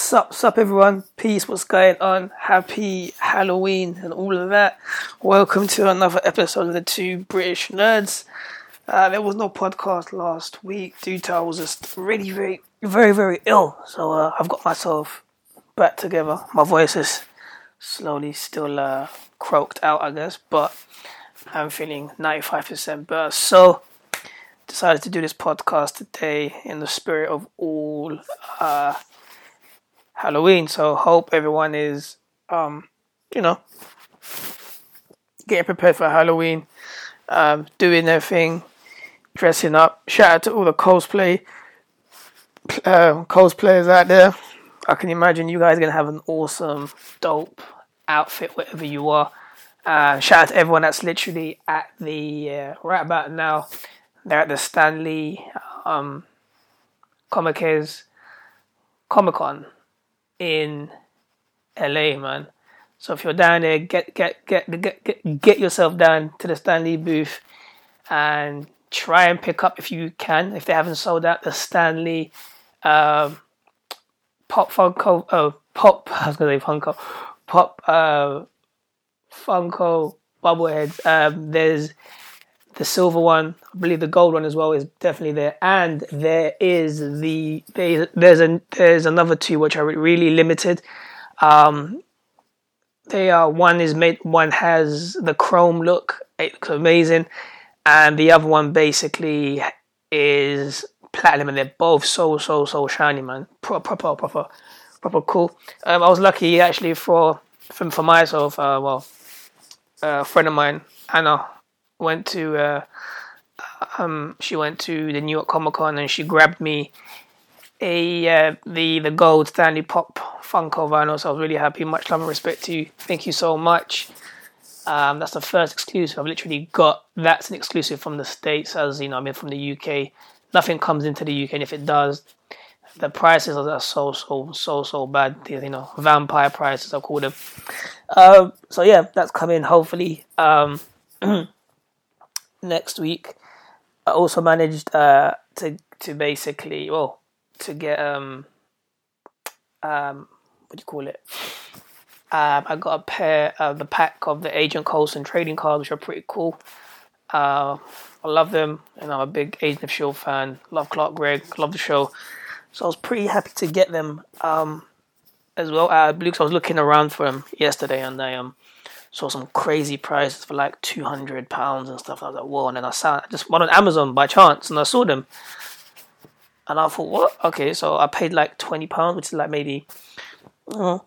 Sup, sup, everyone. Peace. What's going on? Happy Halloween and all of that. Welcome to another episode of the Two British Nerds. Uh, there was no podcast last week due to I was just really, very, very, very ill. So uh, I've got myself back together. My voice is slowly still uh, croaked out, I guess, but I'm feeling 95% better. So decided to do this podcast today in the spirit of all uh, Halloween. So hope everyone is, um, you know, getting prepared for Halloween, um, doing their thing, dressing up. Shout out to all the cosplay uh, cosplayers out there. I can imagine you guys are gonna have an awesome, dope outfit, whatever you are. Uh, shout out to everyone that's literally at the uh, right about now they're at the Stan Lee um, Comic Con in LA, man. So if you're down there, get get get get get, get yourself down to the Stan Lee booth and try and pick up if you can. If they haven't sold out the Stan Lee um, Pop Funko, oh Pop, I was gonna say Funko, Pop uh, Funko Bubbleheads. Um, there's the silver one, I believe the gold one as well is definitely there, and there is the there's a there's another two which are really limited. Um, they are one is made one has the chrome look, it looks amazing, and the other one basically is platinum, and they're both so so so shiny, man, proper proper proper proper cool. Um, I was lucky actually for for, for myself. Uh, well, a friend of mine, Anna went to uh, um, she went to the New York Comic Con and she grabbed me a uh, the the gold Stan Lee Pop Funko vinyl. So I was really happy. Much love and respect to you. Thank you so much. Um, that's the first exclusive I've literally got. That's an exclusive from the states, as you know. I mean, from the UK. Nothing comes into the UK, and if it does, the prices are so so so so bad. You know, vampire prices I call them. Um, so yeah, that's coming. Hopefully. Um, next week. I also managed uh, to to basically well to get um um what do you call it? Um, I got a pair of the pack of the Agent Coulson trading cards, which are pretty cool. Uh, I love them, and I'm a big Agent of Shield fan. Love Clark Gregg, love the show, so I was pretty happy to get them um, as well. Uh, I was looking around for them yesterday, and I um saw some crazy prices for like two hundred pounds and stuff. I was like, whoa! And then I saw I just went on Amazon by chance and I saw them, and I thought, what? Okay, so I paid like twenty pounds, which is like maybe, uh,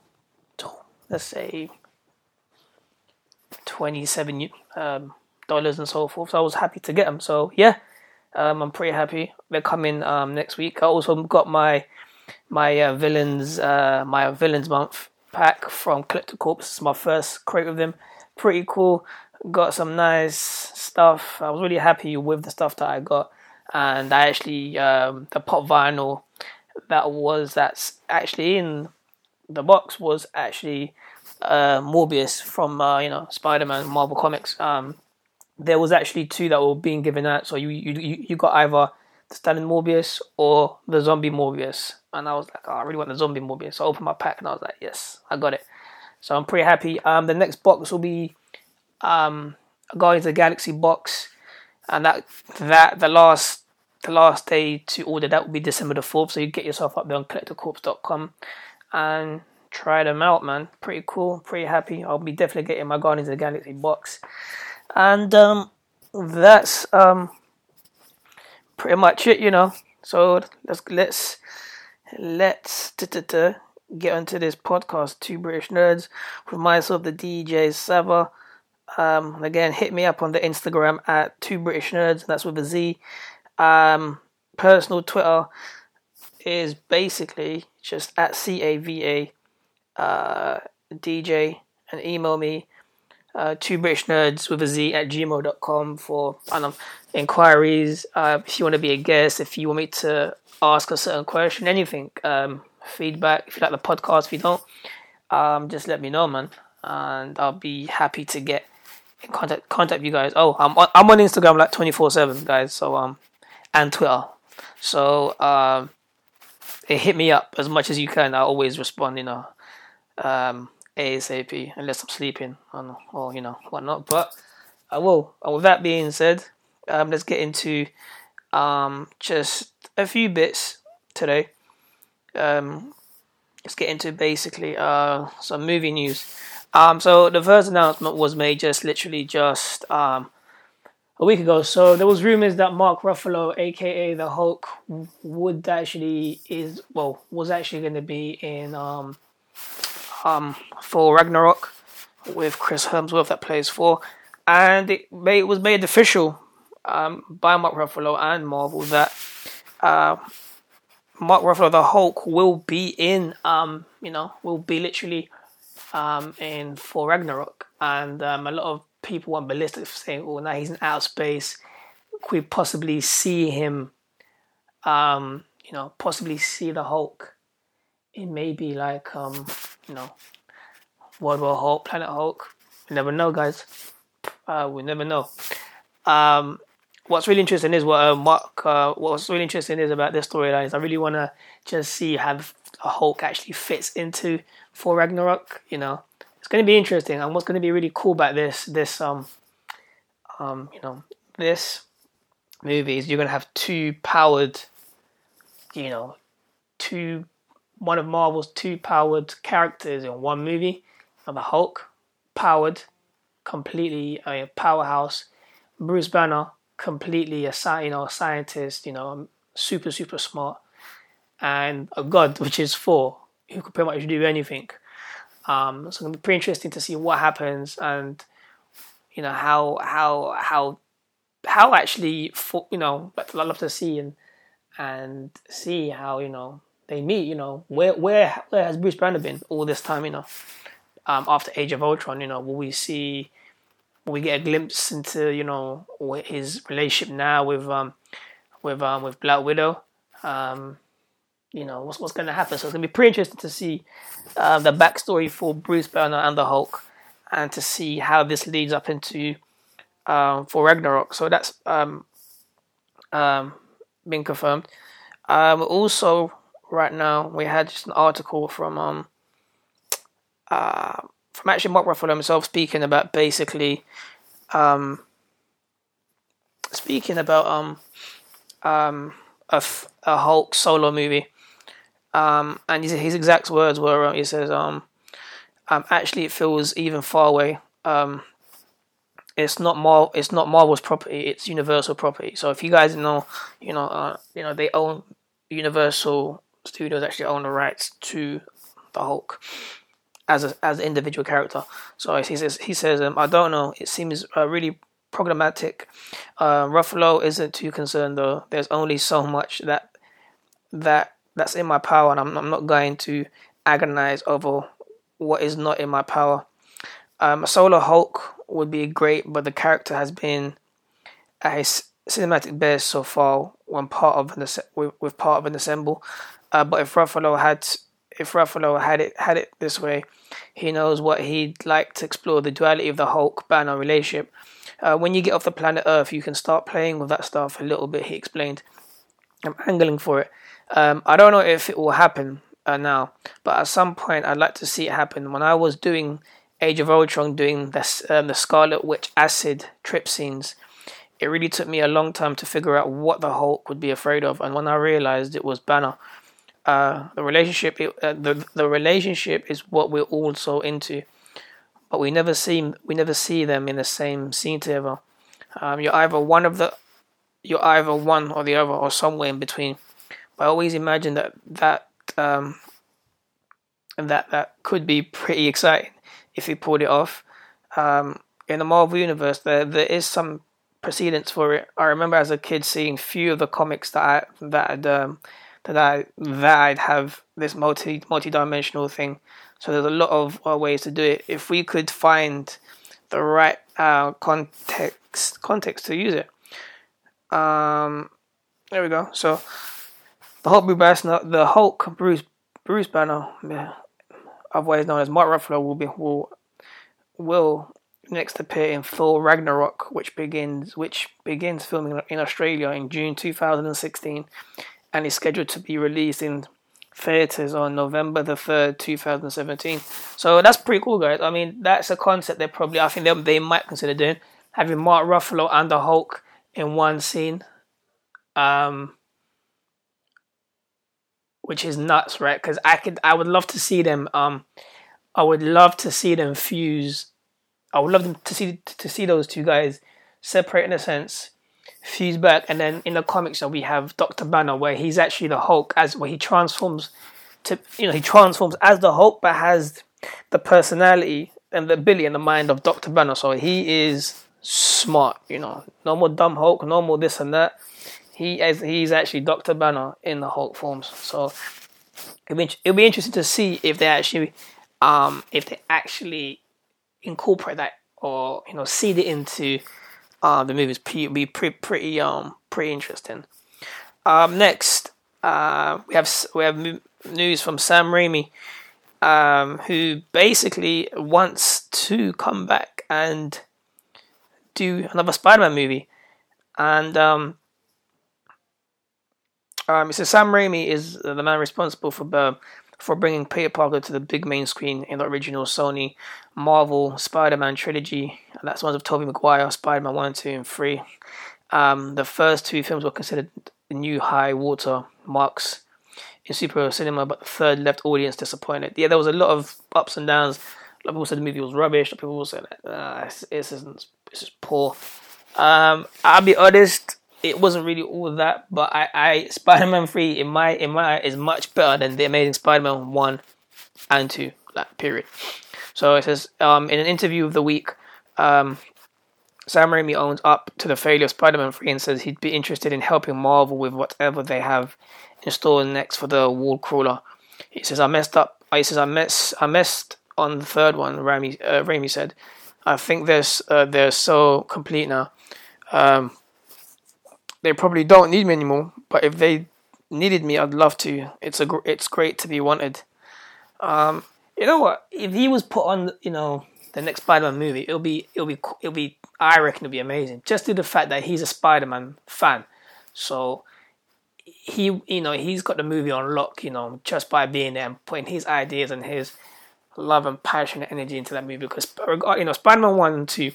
let's say, twenty seven um, dollars and so forth. So I was happy to get them. So yeah, um, I'm pretty happy. They're coming um, next week. I also got my my uh, villains uh, my villains month pack from Collector Corps. It's my first crate with them. Pretty cool. Got some nice stuff. I was really happy with the stuff that I got, and I actually um, the pop vinyl that was that's actually in the box was actually uh, Morbius from uh, you know Spider-Man Marvel Comics. Um, there was actually two that were being given out, so you you you got either the standing Morbius or the zombie Morbius. And I was like, oh, I really want the zombie Morbius. So I opened my pack and I was like, yes, I got it. So I'm pretty happy. Um, the next box will be um, Guardians of the Galaxy box, and that that the last the last day to order that will be December the fourth. So you get yourself up there on collectorcorps.com and try them out, man. Pretty cool, pretty happy. I'll be definitely getting my Guardians of the Galaxy box, and um, that's um, pretty much it, you know. So let's let's let's get onto this podcast. Two British nerds with myself, the DJ Sava. Um, again, hit me up on the Instagram at Two British Nerds. That's with a Z. Um, personal Twitter is basically just at C A V A uh, DJ and email me uh, two British nerds with a Z at gmail.com for um, inquiries. Uh, if you want to be a guest, if you want me to ask a certain question, anything, um, feedback, if you like the podcast, if you don't, um, just let me know, man. And I'll be happy to get in contact contact you guys. Oh, I'm on, I'm on Instagram like 24 7, guys. So, um, and Twitter. So, um, hit me up as much as you can. I always respond, you know, um, ASAP unless I'm sleeping or, or you know whatnot. But I will. And with that being said, um, let's get into um, just a few bits today. Um, let's get into basically uh, some movie news. Um, so the first announcement was made just literally just um, a week ago. So there was rumors that Mark Ruffalo, aka the Hulk, would actually is well was actually going to be in um, Thor Ragnarok with Chris Hemsworth that plays Thor, and it, made, it was made official um, by Mark Ruffalo and Marvel that uh, Mark Ruffalo, the Hulk, will be in, um, you know, will be literally um, in Thor Ragnarok, and um, a lot of people went ballistic saying, "Oh, now he's in outer space. Could we possibly see him? Um, you know, possibly see the Hulk in maybe like, um, you know, World War Hulk, Planet Hulk. We never know, guys. Uh, we never know. Um, what's really interesting is what uh, Mark. Uh, what's really interesting is about this storyline is I really want to just see how a Hulk actually fits into Thor Ragnarok. You know, it's going to be interesting, and what's going to be really cool about this this um um you know this movie is you're going to have two powered, you know, two one of Marvel's two powered characters in one movie. And the Hulk, powered, completely a powerhouse. Bruce Banner, completely a you know scientist, you know, super super smart, and a god, which is Thor, who could pretty much do anything. Um, so gonna be pretty interesting to see what happens and you know how how how how actually you know I'd love to see and and see how you know they meet. You know where where where has Bruce Banner been all this time? You know um, after Age of Ultron. You know will we see will we get a glimpse into you know his relationship now with um with um with Black Widow. Um, you know what's what's going to happen. So it's going to be pretty interesting to see uh, the backstory for Bruce Banner and the Hulk, and to see how this leads up into um, Thor Ragnarok. So that's um, um, been confirmed. Um, also, right now we had just an article from um, uh, from actually Mark Ruffalo himself speaking about basically um, speaking about um, um, a, a Hulk solo movie. Um, and his, his exact words were, uh, he says, um, um, actually, it feels even far away. Um, it's not Mar- it's not Marvel's property; it's Universal property. So if you guys know, you know, uh, you know, they own Universal Studios actually own the rights to the Hulk as a, as an individual character. So he says he says um, I don't know. It seems uh, really problematic. Uh, Ruffalo isn't too concerned though. There's only so much that that that's in my power, and I'm I'm not going to agonize over what is not in my power. Um, a solo Hulk would be great, but the character has been his cinematic best so far when part of an with, with part of an ensemble. Uh, but if Ruffalo had if Ruffalo had it had it this way, he knows what he'd like to explore the duality of the Hulk Banner relationship. Uh, when you get off the planet Earth, you can start playing with that stuff a little bit. He explained. I'm angling for it. Um, I don't know if it will happen uh, now, but at some point I'd like to see it happen. When I was doing Age of Ultron, doing this, um, the Scarlet Witch acid trip scenes, it really took me a long time to figure out what the Hulk would be afraid of. And when I realized it was Banner, uh, the relationship uh, the the relationship is what we're also into, but we never see we never see them in the same scene together. Um, you're either one of the you're either one or the other or somewhere in between. But I always imagine that that um, that that could be pretty exciting if we pulled it off. Um, in the Marvel universe, there there is some precedence for it. I remember as a kid seeing few of the comics that I, that had, um, that I that I'd have this multi multi dimensional thing. So there's a lot of uh, ways to do it. If we could find the right uh, context context to use it. Um, there we go. So the Hulk Bruce Banner, the Hulk Bruce Bruce Banner, yeah, otherwise known as Mark Ruffalo, will be will will next appear in Thor Ragnarok, which begins which begins filming in Australia in June 2016 and is scheduled to be released in theaters on November the third, two thousand seventeen. So that's pretty cool, guys. I mean, that's a concept they probably I think they they might consider doing having Mark Ruffalo and the Hulk in one scene. Um, which is nuts, right? Because I could, I would love to see them. Um, I would love to see them fuse. I would love them to see to see those two guys separate in a sense, fuse back, and then in the comics, we have Doctor Banner, where he's actually the Hulk, as where he transforms to, you know, he transforms as the Hulk, but has the personality and the ability and the mind of Doctor Banner. So he is smart, you know, no more dumb Hulk, no more this and that he is he's actually Doctor Banner in the Hulk forms. So it'll be, it'll be interesting to see if they actually um if they actually incorporate that or you know seed it into uh the movies. It'll be pretty pretty um pretty interesting. Um next uh we have we have news from Sam Raimi. Um, who basically wants to come back and do another Spider-Man movie, and um, um, says Sam Raimi is the man responsible for uh, for bringing Peter Parker to the big main screen in the original Sony Marvel Spider-Man trilogy. That's ones of Tobey Maguire, Spider-Man 1, 2, and 3. Um, the first two films were considered new high water marks in superhero cinema, but the third left audience disappointed. Yeah, there was a lot of ups and downs. A lot of people said the movie was rubbish. A lot of people said, uh, this, isn't, this is poor. Um, I'll be honest, it wasn't really all that, but I, I Spider-Man Three in my in my is much better than the Amazing Spider-Man One and Two. Like period. So it says um, in an interview of the week, um, Sam Raimi owns up to the failure of Spider-Man 3 and says he'd be interested in helping Marvel with whatever they have in store next for the wall crawler. He says I messed up. He says I mess I messed on the third one. Raimi uh, Raimi said, I think they're uh, they're so complete now. Um, they probably don't need me anymore. But if they needed me, I'd love to. It's a it's great to be wanted. Um, you know what? If he was put on, you know, the next Spider-Man movie, it'll be it'll be it'll be. I reckon it'll be amazing. Just to the fact that he's a Spider-Man fan, so he you know he's got the movie on lock. You know, just by being there and putting his ideas and his love and passion and energy into that movie. Because you know, Spider-Man one and two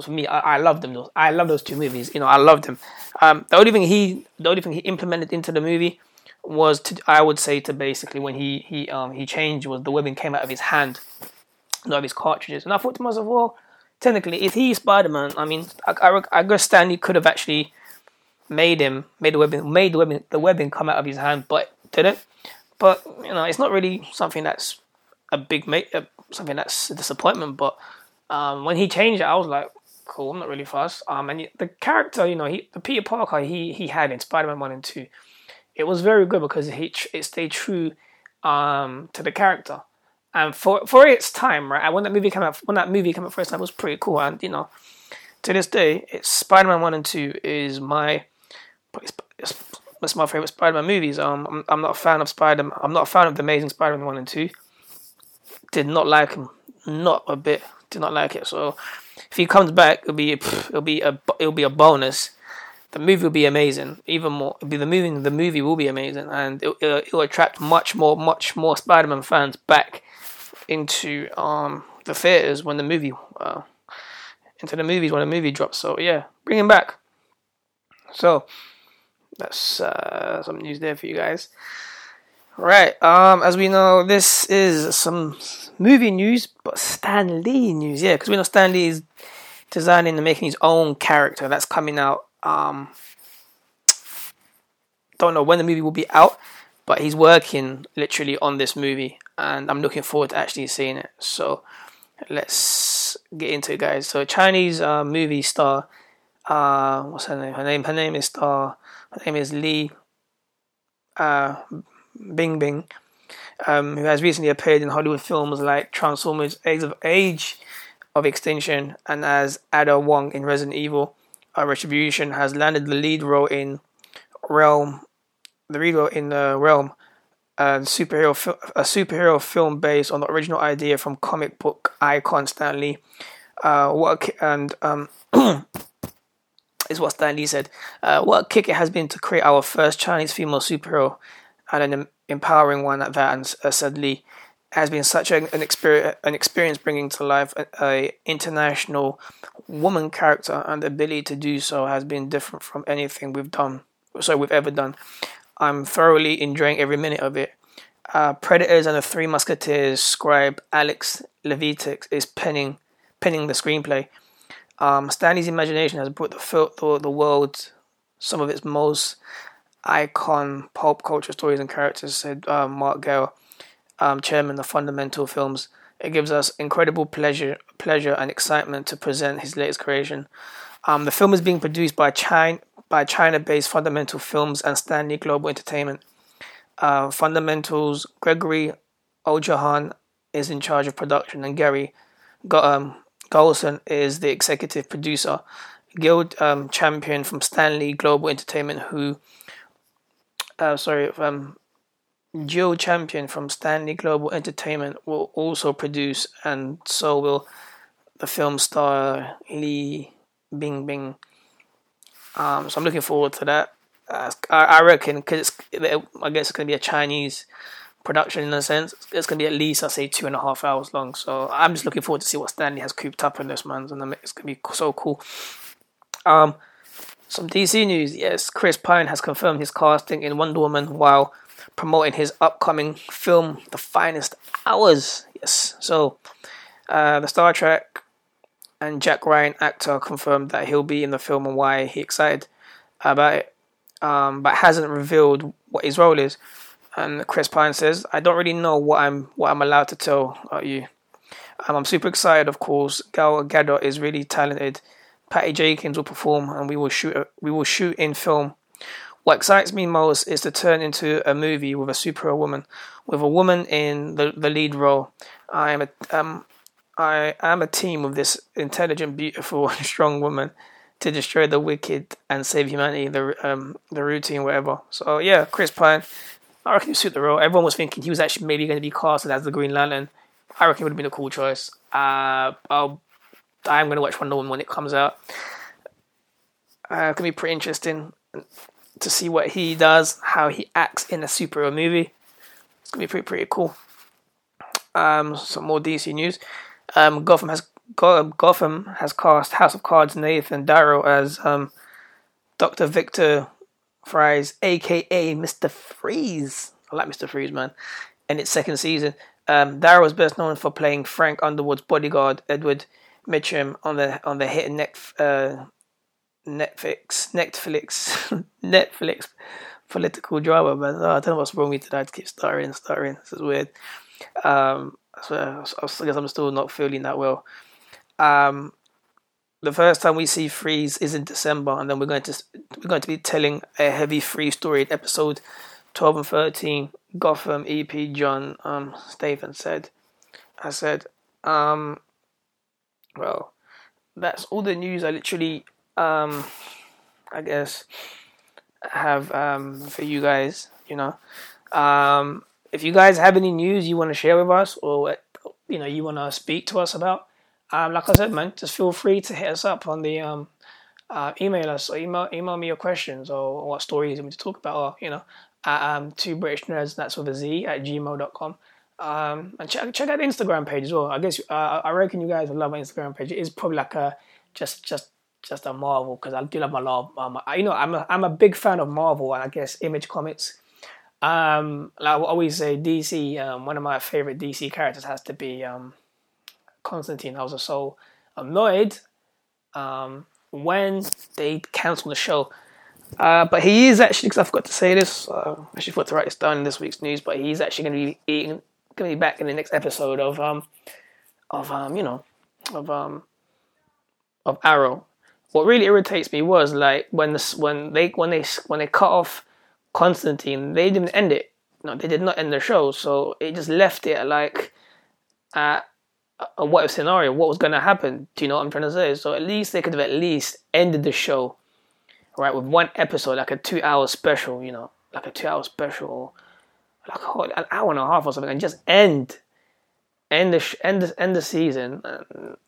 was for me. I, I love them. I love those two movies. You know, I loved them. Um, the only thing he, the only thing he implemented into the movie was to, I would say, to basically when he he um he changed was the webbing came out of his hand, not of his cartridges. And I thought to myself, well, technically, if he's Spider Man, I mean, I, I, I guess Stan Lee could have actually made him made the webbing made the webbing the webbing come out of his hand, but didn't. But you know, it's not really something that's a big make uh, something that's a disappointment. But um, when he changed it, I was like, cool. I'm not really fast. Um, and the character, you know, he the Peter Parker he he had in Spider-Man one and two, it was very good because he it stayed true um to the character. And for for its time, right? When that movie came out, when that movie came out first time, was pretty cool. And you know, to this day, it's Spider-Man one and two is my it's, it's my favorite Spider-Man movies. Um, I'm, I'm not a fan of Spider-Man. I'm not a fan of the Amazing Spider-Man one and two. Did not like him, not a bit. Did not like it. So if he comes back, it'll be it'll be a it'll be a bonus. The movie will be amazing, even more. It'll be the movie. The movie will be amazing, and it, will it'll attract much more, much more Spider-Man fans back into um the theaters when the movie uh, into the movies when the movie drops. So yeah, bring him back. So that's uh, some news there for you guys. Right. Um, as we know, this is some movie news, but Stan Lee news. Yeah, because we know Stan Lee is designing and making his own character. That's coming out. Um, don't know when the movie will be out, but he's working literally on this movie, and I'm looking forward to actually seeing it. So let's get into it, guys. So Chinese uh, movie star. Uh, what's her name? Her name. Her name is star. Her name is Lee. Uh, Bingbing, um, who has recently appeared in Hollywood films like Transformers: Age of, Age of Extinction and as Ada Wong in Resident Evil uh, Retribution, has landed the lead role in Realm, the lead role in the Realm, a superhero a superhero film based on the original idea from comic book icon Stan Lee. Uh, what and um, is what Stan Lee said. Uh, what a kick it has been to create our first Chinese female superhero and an empowering one at that, and uh, sadly has been such an, an experience an experience bringing to life a, a, international woman character and the ability to do so has been different from anything we've done so we've ever done. I'm thoroughly enjoying every minute of it. Uh, predators and the three musketeers scribe Alex Litvak is penning penning the screenplay. Um, stanley's imagination has brought the, the, the world some of its most icon pulp culture stories and characters said uh, Mark Gao um, chairman of Fundamental Films. It gives us incredible pleasure, pleasure and excitement to present his latest creation. Um, the film is being produced by China, by China-based Fundamental Films and Stan Lee Global Entertainment. Uh, Fundamentals Gregory Ojahan is in charge of production, and Gary um, Golson is the executive producer. Gill um, champion from Stanley Global Entertainment, who, uh, sorry, um, Joe Champion from Stan Lee Global Entertainment will also produce, and so will the film star Li Bingbing. Um, so I'm looking forward to that. Uh, I, I reckon because I guess it's gonna be a Chinese production in a sense. It's gonna be at least I say two and a half hours long. So I'm just looking forward to see what Stan Lee has cooped up in this man, and it's gonna be so cool. Um, some DC news. Yes, Chris Pine has confirmed his casting in Wonder Woman while promoting his upcoming film, The Finest Hours. Yes, so uh, the Star Trek and Jack Ryan actor confirmed that he'll be in the film and why he excited about it, um, but hasn't revealed what his role is. And Chris Pine says, "I don't really know what I'm what I'm allowed to tell you. Um, I'm super excited, of course. Gal Gadot is really talented. Patty Jenkins will perform, and we will shoot we will shoot in film what excites me most is to turn into a movie with a superhero woman, with a woman in the, the lead role. I am a um, I am a team with this intelligent, beautiful, and strong woman to destroy the wicked and save humanity, the um, the routine, whatever. So yeah, Chris Pine, I reckon he suit the role. Everyone was thinking he was actually maybe going to be casted as the Green Lantern. I reckon it would have been a cool choice. Uh, I'll, I'm going to watch Wonder Woman when it comes out. Uh, it can be pretty interesting to see what he does, how he acts in a superhero movie. It's gonna be pretty pretty cool. Um, some more DC news. Um, Gotham has Gotham has cast House of Cards Nathan Darrow as um, Doctor Victor Fries, aka Mister Freeze. I like Mister Freeze, man. In its second season, um, Darrow is best known for playing Frank Underwood's bodyguard Edward Meechum on the on the hit and uh, Netflix, Netflix, Netflix political drama, man. Oh, I don't know what's wrong with me today. I keep stuttering, stuttering. This is weird. Um, I, I guess I'm still not feeling that well. Um, the first time we see Freeze is in December, and then we're going to we're going to be telling a heavy Freeze story in episode twelve and thirteen. Gotham EP John um said. I said, um, well, that's all the news I literally um, I guess have um, for you guys. You know, um, if you guys have any news you want to share with us, or you know you want to speak to us about, um, like I said, man, just feel free to hit us up on the um, uh, email us or email email me your questions or, what stories you want to talk about, or you know, at um, two British nerds. That's with a Z at gmail.com. Um, and check check out the Instagram page as well. I guess uh, I reckon you guys will love my Instagram page. It is probably like a just just just a Marvel because I do love my love. Um, you know, I'm a, I'm a big fan of Marvel and I guess Image Comics. Um, like I always say, DC. Um, one of my favorite DC characters has to be um, Constantine. I was so annoyed um, when they cancelled the show. Uh, but he is actually, because I forgot to say this, uh, I actually forgot to write this down in this week's news. But he's actually going to be eating, to be back in the next episode of um, of um, you know, of um, of Arrow what really irritates me was like when the, when they when they when they cut off Constantine, they didn't end it. No, they did not end the show. So it just left it like at a what if scenario. What was to happen? Do you know what I'm trying to say? So at least they could have at least ended the show, right, with one episode, like a two-hour special. You know, like a two-hour special, like oh, an hour and a half or something, and just end end the end the, end the season,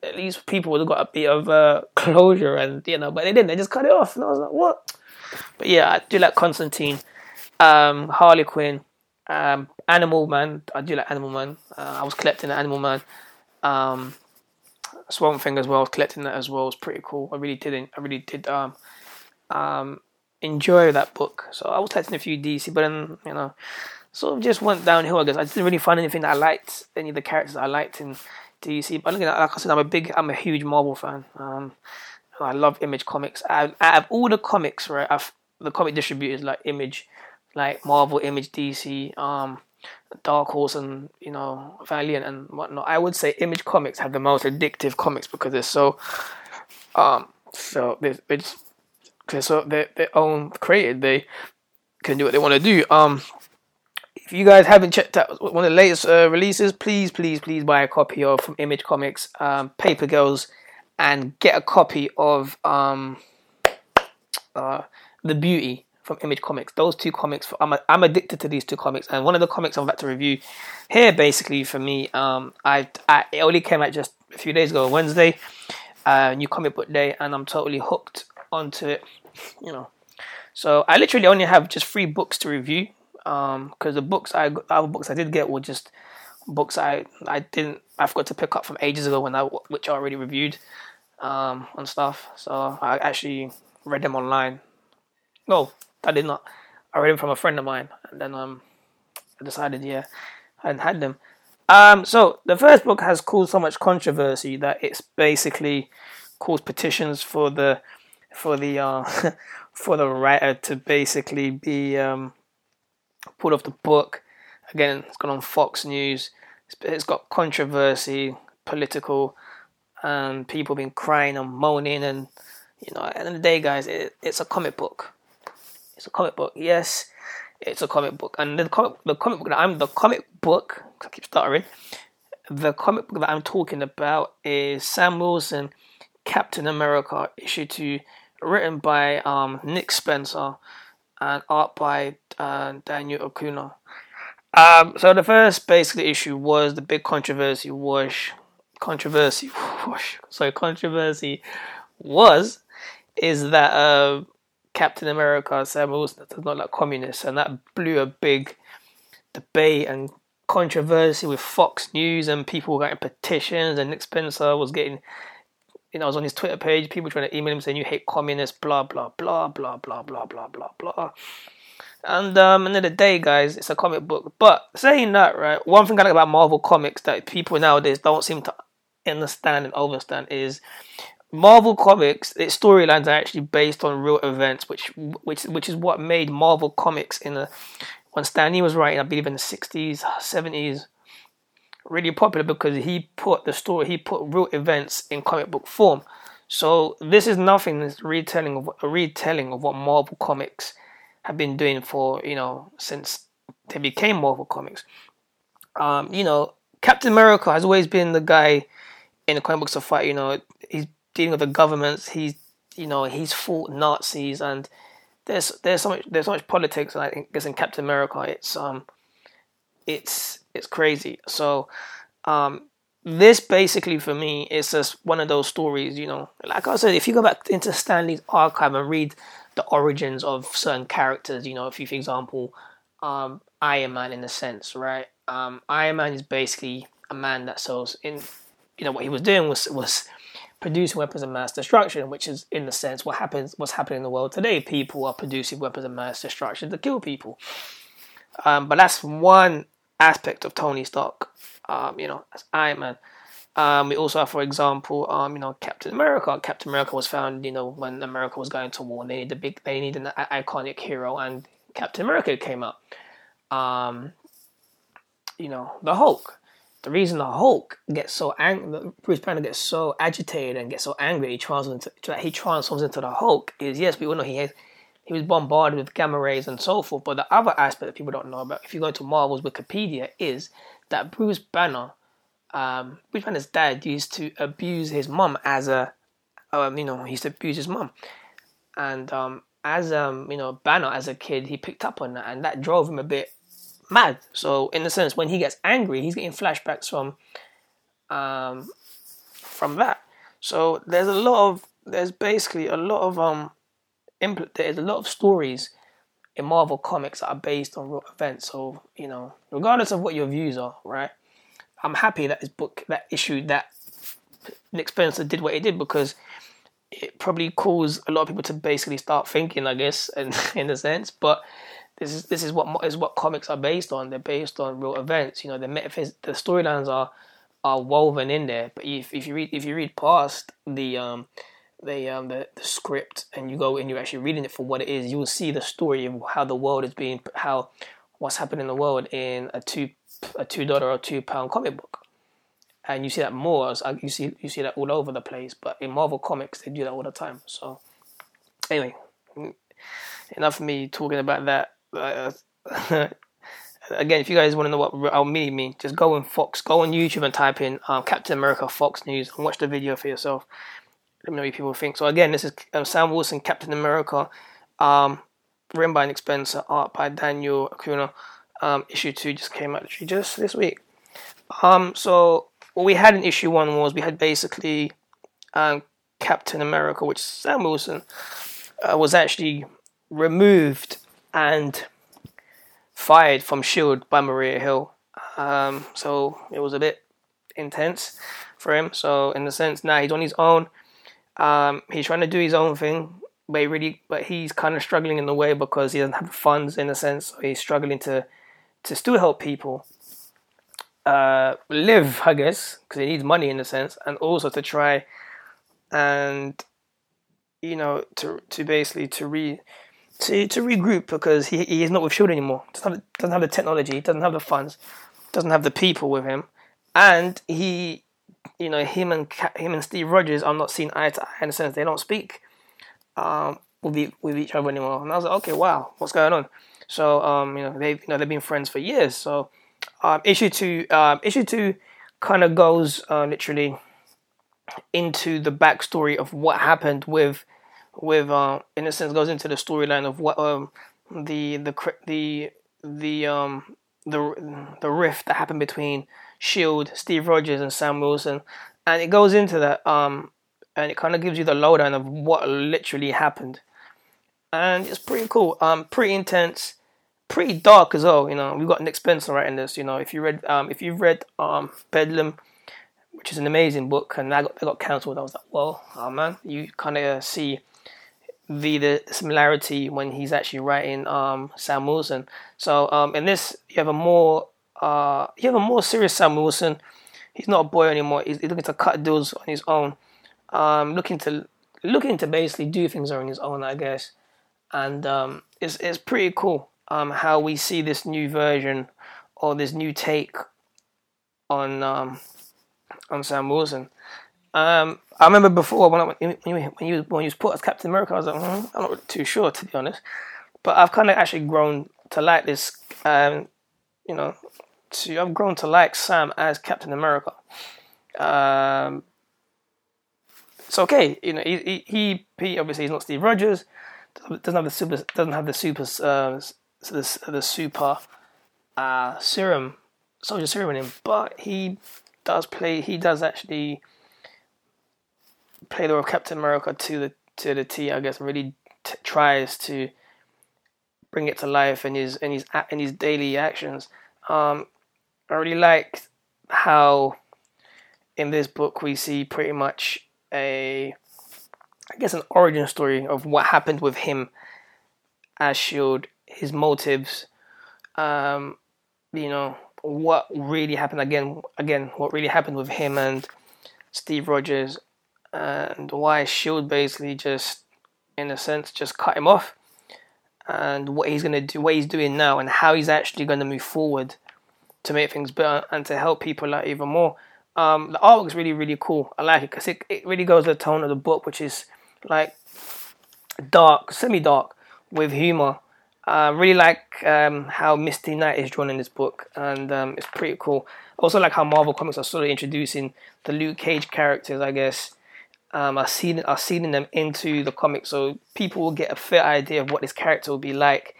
at least people would have got a bit of uh, closure, and you know, but they didn't. They just cut it off, and I was like, what? But yeah, I do like Constantine, um, Harley Quinn, Um, Animal Man, I do like Animal Man. Uh, I was collecting the Animal Man. Um, Swamp Thing as well. I was collecting that as well. It's pretty cool. I really didn't. I really did. Um, um, enjoy that book. So I was collecting a few DC, but then you know, sort of just went downhill. I guess I didn't really find anything that I liked, any of the characters I liked in DC. But like I said, I'm a big, I'm a huge Marvel fan. Um, I love Image Comics. I, I have all the comics, right? I've the comic distributors like Image, like Marvel, Image, DC, um, Dark Horse, and you know Valiant and whatnot. I would say Image Comics have the most addictive comics because they're so, um, so they they just because so they their own created. They can do what they want to do. Um, if you guys haven't checked out one of the latest uh, releases, please, please, please buy a copy of from Image Comics, um, Paper Girls, and get a copy of um, uh, The Beauty from Image Comics. Those two comics, I'm, I'm addicted to these two comics, and one of the comics I'm about to review here, basically for me, um, I, I it only came out just a few days ago, Wednesday, uh, new comic book day, and I'm totally hooked onto it. You know, so I literally only have just three books to review because um, the books I other books I did get were just books I I didn't I forgot to pick up from ages ago when I which I already reviewed um, and stuff. So I actually read them online. No, I did not. I read them from a friend of mine, and then um, I decided yeah, I hadn't had them. Um, so the first book has caused so much controversy that it's basically caused petitions for the for the uh, for the writer to basically be um, pulled off the book. Again, it's gone on Fox News. it's got controversy, political, and people been crying and moaning. And you know, at the end of the day, guys, it, it's a comic book. It's a comic book. Yes, it's a comic book. And the comic, the comic book that I'm the comic book. I keep stuttering. The comic book that I'm talking about is Sam Wilson, Captain America, issue two, written by um, Nick Spencer and art by uh, Daniel Acuna. Um, so the first basically issue was the big controversy was controversy so controversy was is that uh, Captain America Sam Wilson does not like communists and that blew a big debate and controversy with Fox News and people were getting petitions and Nick Spencer was getting you know, I was on his Twitter page, people trying to email him saying you hate communists, blah blah blah blah blah blah blah blah blah. And um, end of the day, guys, it's a comic book. But saying that, right, one thing I like about Marvel comics that people nowadays don't seem to understand and understand is Marvel comics. Its storylines are actually based on real events, which which which is what made Marvel comics in the when Stan Lee was writing, I believe in the sixties, seventies, really popular because he put the story, he put real events in comic book form. So this is nothing. This retelling of a retelling of what Marvel comics have been doing for you know since they became Marvel comics. Um, you know, Captain America has always been the guy in the comic books to fight. You know, he's dealing with the governments. He's you know he's fought Nazis and there's there's so much there's so much politics. And I think guess in Captain America, it's um it's it's crazy. So um, this basically for me is just one of those stories, you know. Like I said, if you go back into Stan Lee's archive and read the origins of certain characters, you know, if you, for example, um, Iron Man in a sense, right? Um, Iron Man is basically a man that sells in, you know, what he was doing was was producing weapons of mass destruction, which is in the sense what happens, what's happening in the world today. People are producing weapons of mass destruction to kill people. Um, but that's one aspect of Tony Stark, um, you know, as Iron Man. Um, we also have, for example, um, you know, Captain America. Captain America was found, you know, when America was going to war. They needed a big, they needed an iconic hero, and Captain America came up. Um, you know, the Hulk. The reason the Hulk gets so angry, Bruce Banner gets so agitated and gets so angry, he transforms into, he transforms into the Hulk. Is yes, we all know he has he was bombarded with gamma rays and so forth. But the other aspect that people don't know about, if you go to Marvel's Wikipedia, is that Bruce Banner, um, Bruce Banner's dad used to abuse his mom as a, um, you know, he used to abuse his mom, and um, as um, you know, Banner as a kid, he picked up on that, and that drove him a bit mad. So in a sense, when he gets angry, he's getting flashbacks from, um, from that. So there's a lot of, there's basically a lot of um impl- there's a lot of stories in Marvel comics that are based on real events. So you know, regardless of what your views are, right? I'm happy that this book, that issue, that Nick Spencer did what he did because it probably caused a lot of people to basically start thinking, I guess, in in a sense. But this is this is what is what comics are based on. They're based on real events. You know, the metaphys- the storylines are are woven in there. But if if you read if you read past the um the um the, the script and you go and you're actually reading it for what it is, you will see the story of how the world is being how what's happening in the world in a two a two dollar or two pound comic book. And you see that more. You see you see that all over the place. But in Marvel comics, they do that all the time. So anyway, enough of me talking about that. Uh, again, if you guys want to know what I mean, just go on Fox, go on YouTube and type in um, Captain America Fox News and watch the video for yourself. What people think. So again, this is um, Sam Wilson, Captain America, um, written by Nick Spencer, art by Daniel Acuna. Um, issue two just came out actually just this week. Um, so what we had in issue one was we had basically um, Captain America, which Sam Wilson uh, was actually removed and fired from Shield by Maria Hill. Um, so it was a bit intense for him. So in the sense now he's on his own. Um, he's trying to do his own thing, but he really, but he's kind of struggling in the way because he doesn't have funds in a sense. So he's struggling to to still help people uh, live, I guess, because he needs money in a sense, and also to try and you know to to basically to re to to regroup because he he is not with Shield anymore. Doesn't have, doesn't have the technology, doesn't have the funds, doesn't have the people with him, and he, you know, him and him and Steve Rogers are not seen eye to eye in the sense they don't speak um, with the, with each other anymore. And I was like, okay, wow, what's going on? So um, you know they've you know they've been friends for years. So um, issue two um, issue two kind of goes uh, literally into the backstory of what happened with with uh, in a sense goes into the storyline of what um the the the the um the the rift that happened between Shield, Steve Rogers, and Sam Wilson, and it goes into that um and it kind of gives you the lowdown of what literally happened, and it's pretty cool, um pretty intense, pretty dark as well. You know, we've got Nick Spencer writing this. You know, if you read um if you've read um Bedlam which is an amazing book, and I got, I got cancelled. I was like, well, oh man, you kind of see the, the similarity when he's actually writing um, Sam Wilson. So um, in this, you have a more uh, you have a more serious Sam Wilson. He's not a boy anymore. He's, he's looking to cut deals on his own, um, looking to looking to basically do things on his own, I guess. And um, it's it's pretty cool um, how we see this new version or this new take on um, on Sam Wilson. Um, I remember before when I, when you when you was put as Captain America, I was like, mm, I'm not too sure to be honest. But I've kind of actually grown to like this. Um, you know, to I've grown to like Sam as Captain America. Um, it's okay, you know. He, he he obviously he's not Steve Rogers. Doesn't have the super doesn't have the super uh, the the super uh, serum soldier serum in him, but he does play. He does actually play the role of Captain America to the to the T. I guess really t- tries to bring it to life in his in his in his daily actions. Um, I really like how in this book we see pretty much a I guess an origin story of what happened with him as Shield, his motives, um, you know, what really happened again again, what really happened with him and Steve Rogers and why Shield basically just, in a sense, just cut him off, and what he's gonna do, what he's doing now, and how he's actually gonna move forward to make things better and to help people out even more. Um, the artwork is really really cool. I like it because it, it really goes the tone of the book, which is like dark, semi dark with humor. I uh, really like um, how Misty Knight is drawn in this book, and um, it's pretty cool. Also, like how Marvel Comics are sort of introducing the Luke Cage characters, I guess, um, are seeding are seeding them into the comic, so people will get a fair idea of what this character will be like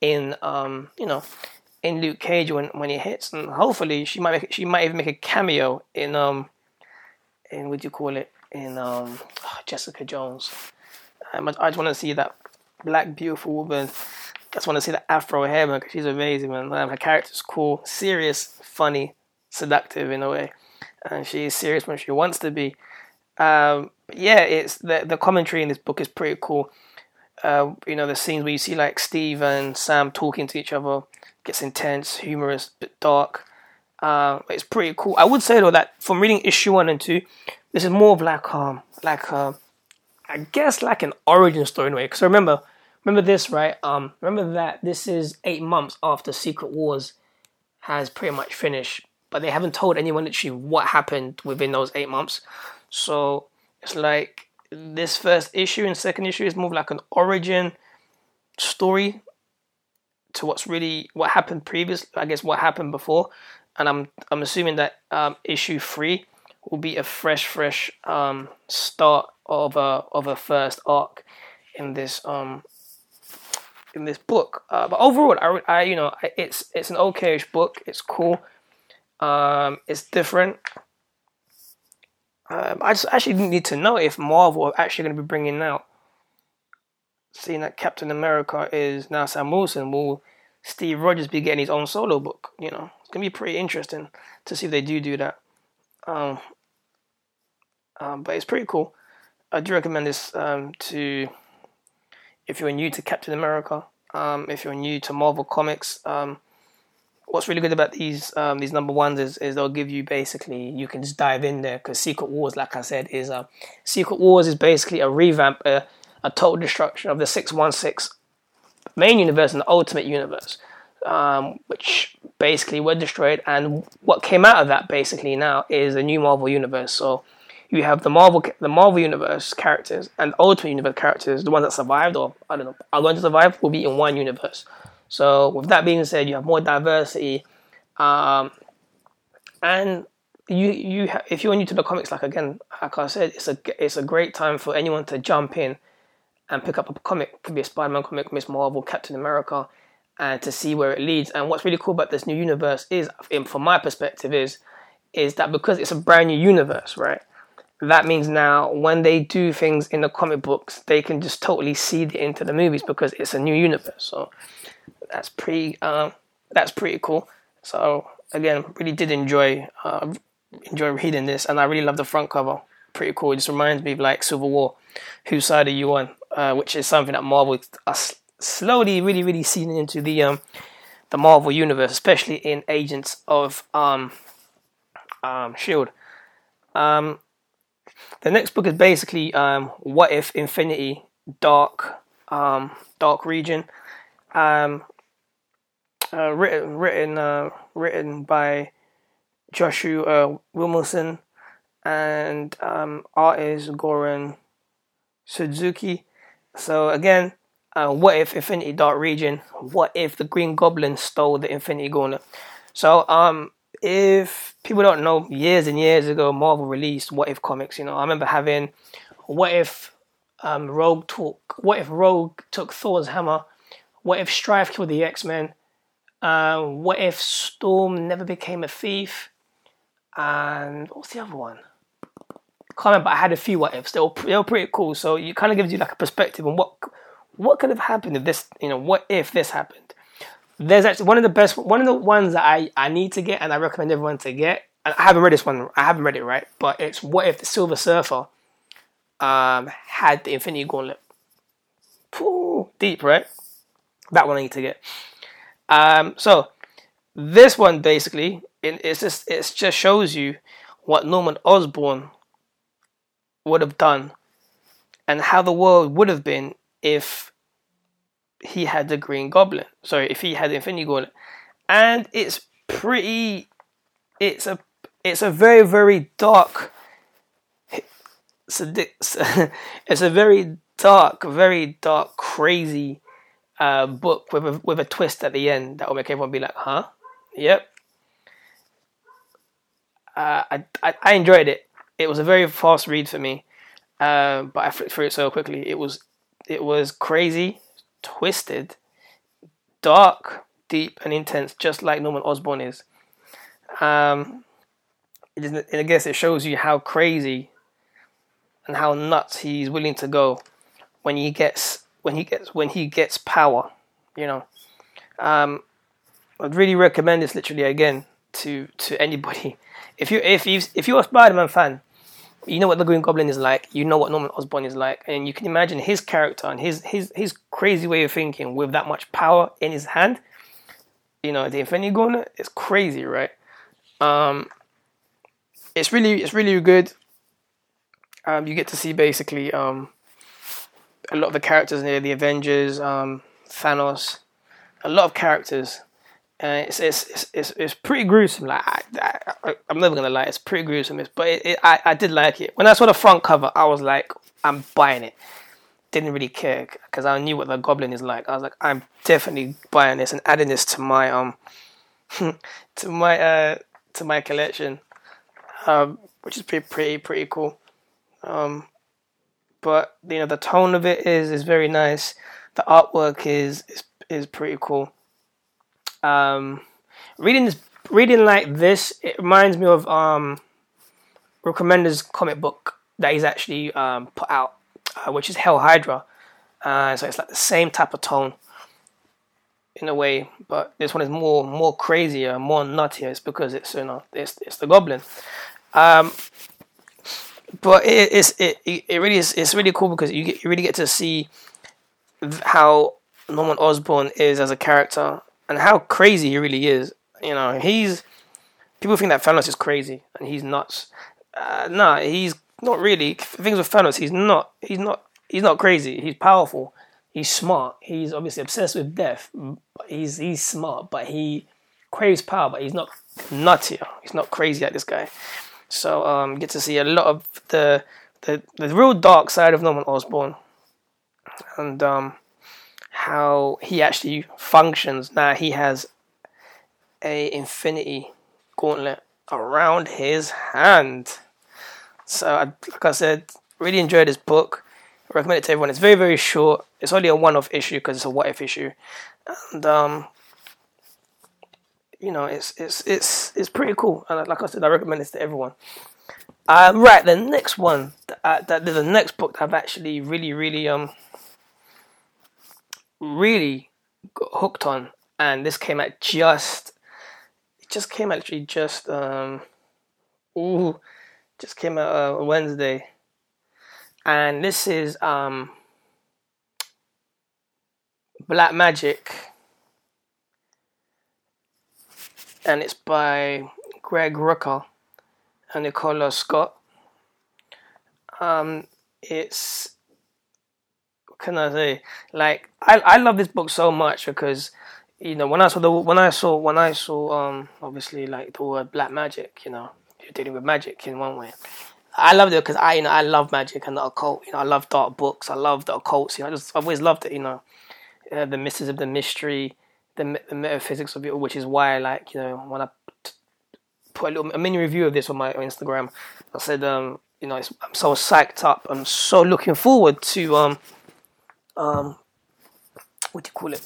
in um, you know in Luke Cage when when he hits, and hopefully she might make, she might even make a cameo in um in what do you call it in um Jessica Jones. Um, I just want to see that black beautiful woman I just want to see the afro hair, because she's amazing, man. Um, her character's cool, serious, funny, seductive in a way, and she's serious when she wants to be. Um, yeah, it's the the commentary in this book is pretty cool. Uh, you know, the scenes where you see like Steve and Sam talking to each other gets intense, humorous, bit dark. Uh, it's pretty cool. I would say though that from reading issue one and two, this is more of like um like uh, I guess like an origin story in a way. Because remember, remember this right? Um, remember that this is eight months after Secret Wars has pretty much finished, but they haven't told anyone actually what happened within those eight months. So it's like this first issue and second issue is more like an origin story to what's really what happened previous. I guess what happened before, and I'm I'm assuming that um, issue three will be a fresh, fresh um, start of a of a first arc in this um in this book. Uh, but overall, I, I you know it's it's an okayish book. It's cool. Um, it's different. Um, I just actually need to know if Marvel are actually going to be bringing out, seeing that Captain America is now Sam Wilson, will Steve Rogers be getting his own solo book? You know, it's to be pretty interesting to see if they do do that. Um, um, but it's pretty cool. I do recommend this um, to if you're new to Captain America, um, if you're new to Marvel Comics. Um, what's really good about these um, these number ones is, is they'll give you basically you can just dive in there because Secret Wars, like I said, is a Secret Wars is basically a revamp, a, a total destruction of the six one six main universe and the Ultimate Universe, um, which basically were destroyed. And what came out of that basically now is a new Marvel universe. So you have the Marvel the Marvel Universe characters and Ultimate Universe characters, the ones that survived or I don't know are going to survive, will be in one universe. So with that being said, you have more diversity, um, and you you ha- if you're new to the comics, like again, like I said, it's a it's a great time for anyone to jump in and pick up a comic. Could be a Spider-Man comic, Miss Marvel, Captain America, and to see where it leads. And what's really cool about this new universe is, from my perspective, is is that because it's a brand new universe, right? That means now when they do things in the comic books, they can just totally seed it into the movies because it's a new universe. So that's pretty um, that's pretty cool. So again, really did enjoy uh, enjoy reading this, and I really love the front cover. Pretty cool. It just reminds me of like Civil War, whose side are you on? Uh, which is something that Marvel are slowly, really, really seeing into the um, the Marvel universe, especially in Agents of um, um, Shield. Um, the next book is basically um, what if Infinity Dark um, Dark Reign. Um, uh, written written uh, written by Joshua Williamson and um, artist Goran Sudzuka. So again, uh, what if Infinity Dark Reign? What if the Green Goblin stole the Infinity Gauntlet? So um, if people don't know, years and years ago, Marvel released What If comics. You know, I remember having What If um, Rogue took What if Rogue took Thor's hammer? What if Strife killed the X Men? Uh, what if Storm never became a thief? And what's the other one? Can't remember. I had a few what ifs. They were they were pretty cool. So it kind of gives you like a perspective on what what could have happened if this. You know, what if this happened? There's actually one of the best. One of the ones that I I need to get and I recommend everyone to get. And I haven't read this one. I haven't read it right, but it's what if the Silver Surfer um had the Infinity Gauntlet. Pooh, deep, right? That one I need to get. Um, so this one basically it, it's just it just shows you what Norman Osborn would have done and how the world would have been if he had the Green Goblin. Sorry, if he had Infinity Gauntlet, and it's pretty. It's a it's a very very dark. It's a, it's a very dark, very dark, crazy uh, book with a, with a twist at the end that will make everyone be like, huh? Yep. Uh, I, I, I enjoyed it. It was a very fast read for me, uh, but I flipped through it so quickly. It was it was crazy, twisted, dark, deep, and intense, just like Norman Osborn is. Um, and I guess it shows you how crazy and how nuts he's willing to go when he gets when he gets when he gets power, You know, um, I'd really recommend this literally again to to anybody. If you if you if you're a Spider-Man fan, you know what the Green Goblin is like. You know what Norman Osborn is like, and you can imagine his character and his his his crazy way of thinking with that much power in his hand. You know, the Infinity Gauntlet is crazy, right? Um, it's really it's really good. Um, you get to see basically um, a lot of the characters in the Avengers, um, Thanos, a lot of characters. Uh, it's, it's, it's, it's, pretty gruesome. Like I, I, am never gonna lie, it's pretty gruesome. But it, it, I, I did like it. When I saw the front cover, I was like, I'm buying it. Didn't really care because I knew what the Goblin is like. I was like, I'm definitely buying this and adding this to my um to my uh to my collection, um, which is pretty pretty pretty cool. Um, but you know the tone of it is is very nice. The artwork is is is pretty cool. Um, reading this, reading like this, it reminds me of um, Rick Remender's comic book that he's actually um, put out, uh, which is Hail Hydra. Uh, so it's like the same type of tone in a way, but this one is more more crazier, more nuttier. It's because it's you know it's it's the Goblin. Um, but it, it's it, it really is it's really cool because you get, you really get to see how Norman Osborn is as a character and how crazy he really is. You know, he's people think that Thanos is crazy and he's nuts. Uh, nah, he's not really. Things with Thanos, he's not. He's not. He's not crazy. He's powerful. He's smart. He's obviously obsessed with death. He's he's smart, but he craves power. But he's not nutty. He's not crazy like this guy. So um, get to see a lot of the the the real dark side of Norman Osborn, and um, how he actually functions. Now he has a infinity gauntlet around his hand. So, I, like I said, really enjoyed this book. Recommend it to everyone. It's very, very short. It's only a one-off issue because it's a what-if issue, and um, you know, it's it's it's it's pretty cool. And like I said, I recommend this to everyone. Um, right, the next one, that, that the next book that I've actually really, really um, really got hooked on, and this came out just, it just came actually just um, ooh, just came out uh, Wednesday, and this is um, Black Magick, and it's by Greg Rucka and Nicola Scott. Um, it's can I say? Like I I love this book so much because you know when I saw the when I saw when I saw um obviously like the word black magic, you know you're dealing with magic in one way. I loved it because I you know I love magic and the occult. You know I love dark books. I love the occult. You know I just I've always loved it. You know uh, the of the mystery the, the metaphysics of it, which is why, like, you know, when I put a little a mini review of this on my Instagram, I said, um, you know, I'm so psyched up. I'm so looking forward to, um, um, what do you call it?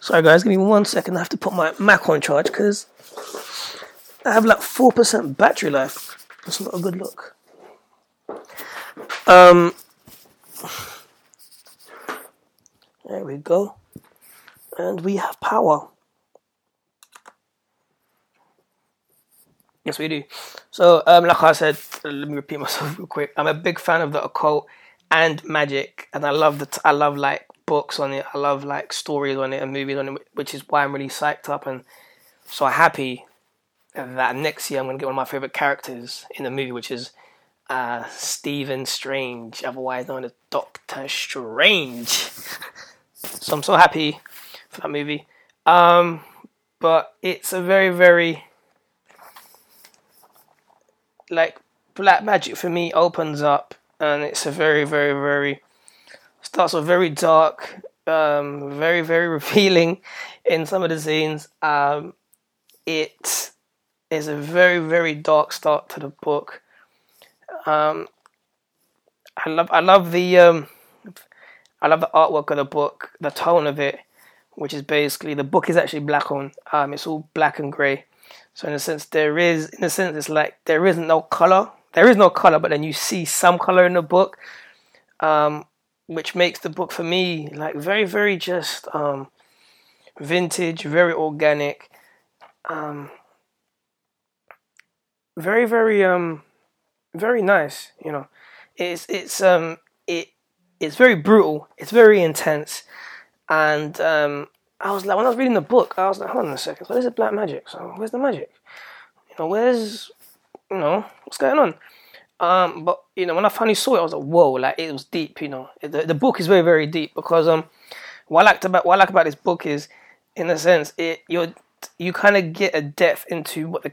Sorry, guys, give me one second. I have to put my Mac on charge because I have like four percent battery life. That's not a good look. Um, there we go and we have power. Yes, we do. So, um, like I said, let me repeat myself real quick. I'm a big fan of the occult and magic, and I love the t- I love like books on it. I love like stories on it and movies on it, which is why I'm really psyched up and so happy that next year I'm going to get one of my favorite characters in the movie, which is uh, Stephen Strange, otherwise known as Doctor Strange. so I'm so happy for that movie. Um, but it's a very, very like Black magic for me opens up, and it's a very, very, very starts off very dark, um, very, very revealing in some of the scenes. Um, it is a very, very dark start to the book. Um, I love, I love the, um, I love the artwork of the book, the tone of it which is basically the book is actually black on. Um, it's all black and grey. So in a sense, there is, in a sense, it's like there isn't no color. There is no color, but then you see some color in the book, um, which makes the book for me like very, very just. Um, vintage, very organic, um, very very um very nice. You know, it's it's um it it's very brutal. It's very intense, and um, I was like when I was reading the book, I was like, hold on a second, what is it black magic? So where's the magic? You know, where's you know what's going on? Um, but you know, when I finally saw it, I was like, whoa, like it was deep. You know, the the book is very very deep because um, what I liked about what I like about this book is, in a sense, it you you kind of get a depth into what the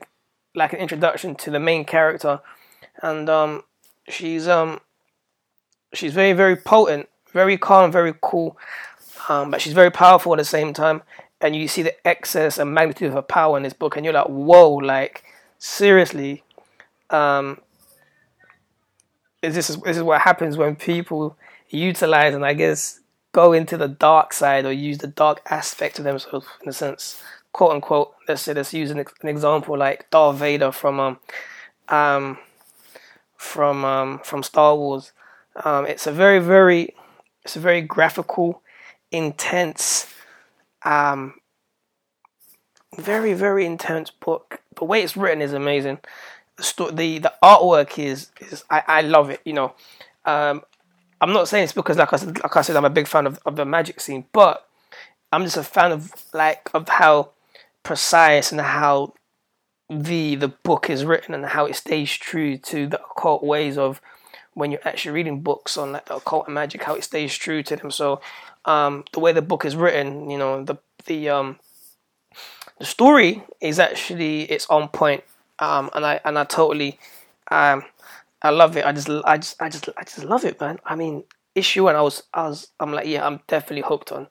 like an introduction to the main character, and um, she's um, she's very very potent, very calm, very cool, um, but she's very powerful at the same time. And you see the excess and magnitude of her power in this book, and you're like, whoa, like seriously, um, is this this is what happens when people utilize and I guess go into the dark side or use the dark aspect of themselves in a sense, quote unquote. Let's say let's use an, an example like Darth Vader from um um from um from Star Wars. Um, it's a very very it's a very graphical, intense, um, very very intense book. The way it's written is amazing the the, the artwork is is I, I love it. You know, um, I'm not saying it's because like I said, like I said, I'm a big fan of, of the magic scene, but I'm just a fan of like of how precise and how the the book is written and how it stays true to the occult ways of when you're actually reading books on like the occult and magic, how it stays true to them. So um, the way the book is written, you know, the the um, the story is actually it's on point um, and I and I totally, um, I love it. I just I just I just I just love it, man. I mean, issue and I was I was I'm like yeah, I'm definitely hooked on,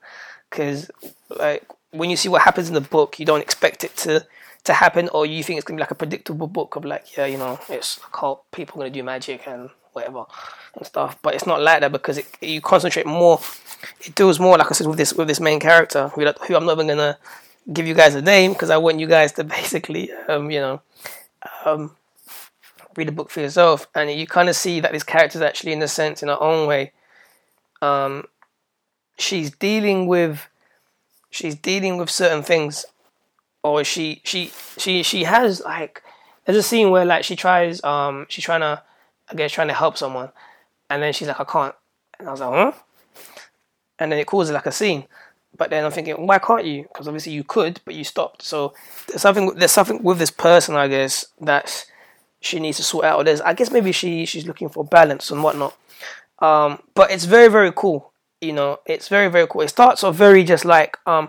because like when you see what happens in the book, you don't expect it to to happen, or you think it's gonna be like a predictable book of like yeah, you know, it's a cult, people gonna do magic and whatever and stuff. But it's not like that because it, you concentrate more. It deals more, like I said, with this with this main character who, who I'm not even gonna give you guys a name because I want you guys to basically, um, you know, um, read the book for yourself, and you kind of see that this character is actually, in a sense, in her own way, um, she's dealing with she's dealing with certain things, or she she she she has like there's a scene where like she tries um she's trying to I guess trying to help someone, and then she's like I can't, and I was like huh, and then it causes like a scene. But then I'm thinking, why can't you? Because obviously you could, but you stopped. So there's something there's something with this person, I guess, that she needs to sort out. Or there's, I guess, maybe she she's looking for balance and whatnot. Um, but it's very very cool. You know, it's very very cool. It starts off very just like um,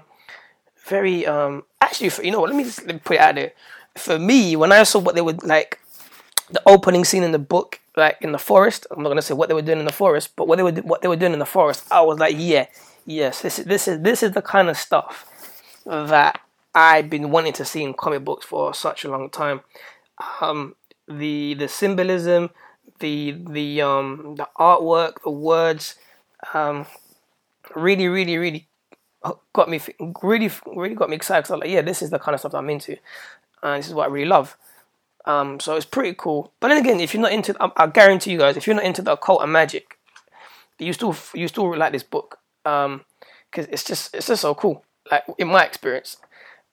very um. Actually, for, you know what? Let me just let me put it out there. For me, when I saw what they would like, the opening scene in the book, like in the forest. I'm not gonna say what they were doing in the forest, but what they were what they were doing in the forest, I was like, yeah, yes, this is this is this is the kind of stuff that I've been wanting to see in comic books for such a long time. Um, the the symbolism, the the um the artwork, the words, um, really really really got me really really got me excited. Cause I was like, yeah, this is the kind of stuff I'm into, and this is what I really love. Um, so it's pretty cool. But then again, if you're not into, I, I guarantee you guys, if you're not into the occult and magic, you still you still like this book um, because it's just it's just so cool. Like in my experience,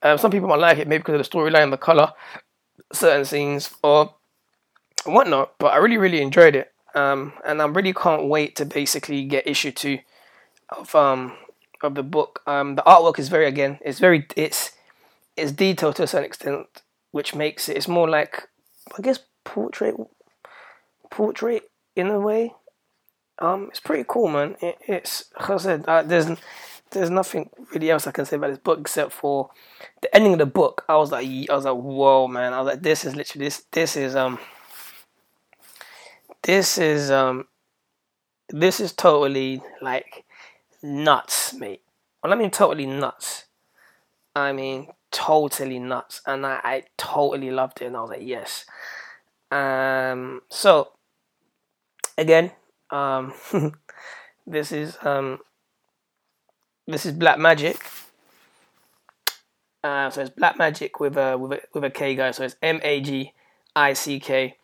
um, some people might like it maybe because of the storyline, the color, certain scenes, or whatnot. But I really really enjoyed it, um, and I really can't wait to basically get issue two of um of the book. Um, the artwork is very again, it's very it's it's detailed to a certain extent, which makes it it's more like I guess portrait portrait in a way um, it's pretty cool, man. It, it's like I said, uh, there's there's nothing really else I can say about this book except for the ending of the book. I was like, I was like, whoa, man. I was like, this is literally this. This is um, this is um, this is totally like nuts, mate. Well, I mean totally nuts. I mean totally nuts, and I, I totally loved it, and I was like, yes. Um, so again, um, this is um, this is Black Magick. Uh, so it's Black Magick with a with a with a K, guy. So it's M A G I C K.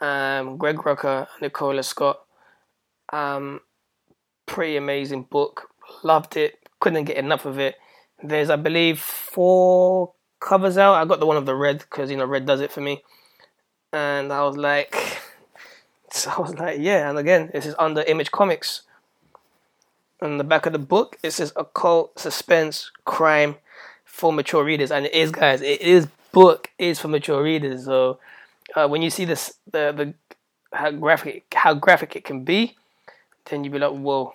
Um, Greg Rucka, Nicola Scott. Um, pretty amazing book. Loved it. Couldn't get enough of it. there's, I believe, four covers out. I got the one of the red because you know red does it for me, and I was like, I was like, yeah. And again, this is under Image Comics. On the back of the book, it says occult, suspense, crime for mature readers, and it is, guys. It is book is for mature readers. So uh, when you see this, the the how graphic how graphic it can be, then you be like, whoa,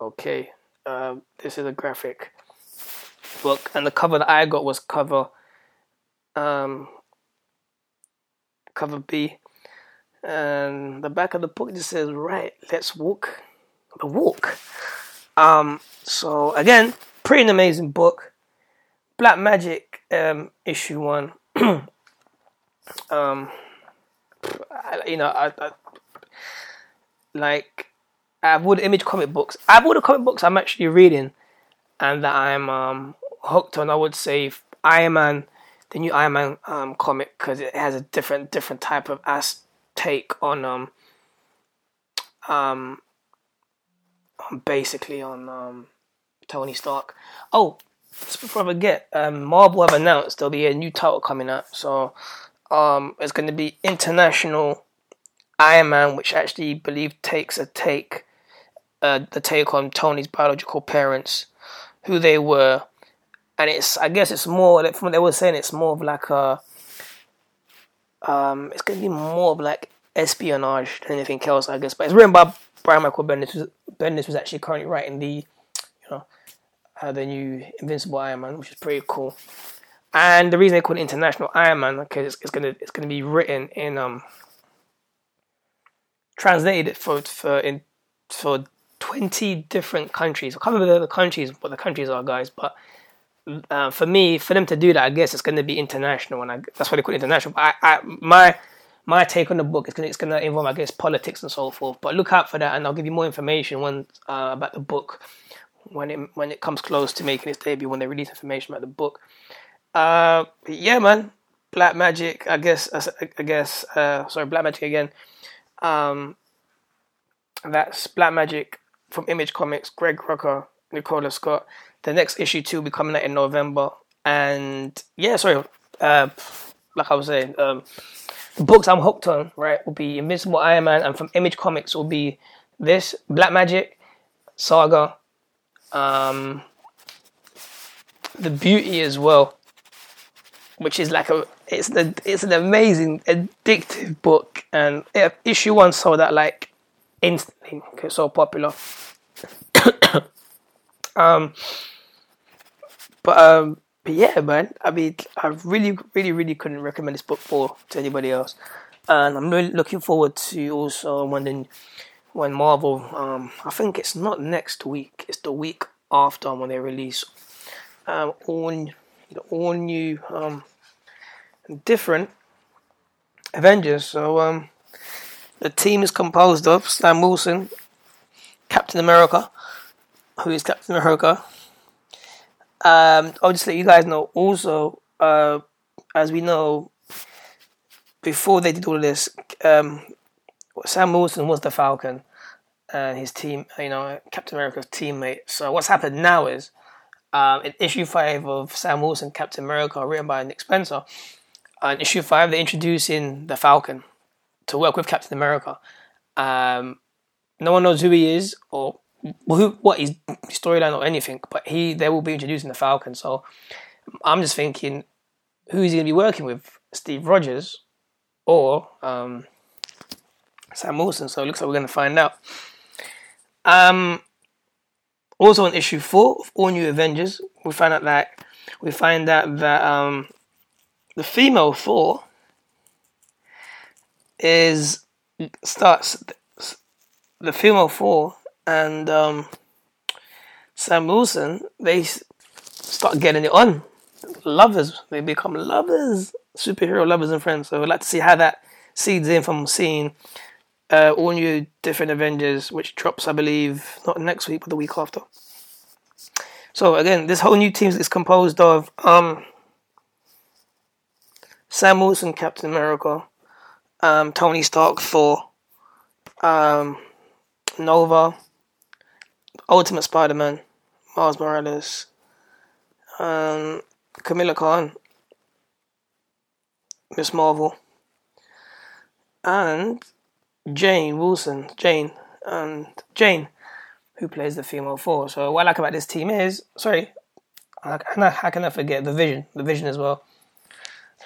okay, uh, this is a graphic book. And the cover that I got was cover um, cover B. And the back of the book just says, right, let's walk the walk. Um, so again, pretty amazing book. Black Magick um, issue one. um, I, you know, I, I like I've all the image comic books. I've all the comic books I'm actually reading, and that I'm um, hooked on. I would say Iron Man, the new Iron Man um, comic, because it has a different different type of ass take on um um basically on um Tony Stark. Oh, just before I forget, um, Marvel have announced there'll be a new title coming out. So um, it's going to be International Iron Man, which actually believe takes a take uh, the take on Tony's biological parents, who they were, and it's I guess it's more like from what they were saying, it's more of like a um, it's going to be more of like espionage than anything else, I guess. But it's written by Brian Michael Bendis. Bendis was actually currently writing the, you know, uh, the new Invincible Iron Man, which is pretty cool. And the reason they call it International Iron Man because it's, it's, gonna it's gonna be written in um translated for for in for twenty different countries. I can't remember the countries what the countries are, guys, but. Uh, for me, for them to do that, I guess it's going to be international, and I, that's why they call it international. But I, I, my my take on the book is going it's going to involve, I guess, politics and so forth. But look out for that, and I'll give you more information when uh, about the book when it when it comes close to making its debut when they release information about the book. Uh, yeah, man, Black Magick. I guess I guess uh, sorry, Black Magick again. Um, that's Black Magick from Image Comics. Greg Rucka, Nicola Scott. The next issue two will be coming out in November. And yeah, sorry. Uh, like I was saying, um, the books I'm hooked on, right, will be Invincible Iron Man, and from Image Comics will be this Black Magick, Saga, um, the Beauty as well, which is like a it's the it's an amazing addictive book, and issue one sold out like instantly. It's so popular. um, but um, but yeah, man. I mean, I really, really, really couldn't recommend this book for to anybody else, and I'm really looking forward to also when when Marvel. Um, I think it's not next week. It's the week after when they release um, all all new um, different Avengers. So um, the team is composed of Sam Wilson, Captain America, who is Captain America. Um, I'll just let you guys know also, uh, as we know, before they did all this, um, Sam Wilson was the Falcon and his team, you know, Captain America's teammate. So what's happened now is, um, in issue five of Sam Wilson, Captain America, written by Nick Spencer, uh, in issue five they're introducing the Falcon to work with Captain America. Um, no one knows who he is or who, what his storyline or anything, but he they will be introducing the Falcon. So I'm just thinking, who is he going to be working with? Steve Rogers or um, Sam Wilson? So it looks like we're going to find out. Um, also on issue four of All New Avengers, we find out that we find out that um, the female Thor is starts the female Thor and um, Sam Wilson, they start getting it on. Lovers, they become lovers, superhero lovers and friends. So I'd like to see how that seeds in from seeing uh, all new different Avengers, which drops, I believe, not next week, but the week after. So again, this whole new team is composed of um, Sam Wilson, Captain America, um, Tony Stark, Thor, um, Nova, Ultimate Spider-Man, Miles Morales, um, Kamala Khan, Miss Marvel, and Jane Wilson, Jane, and Jane, who plays the female Thor. So what I like about this team is, sorry, how can I, forget the Vision, the Vision as well.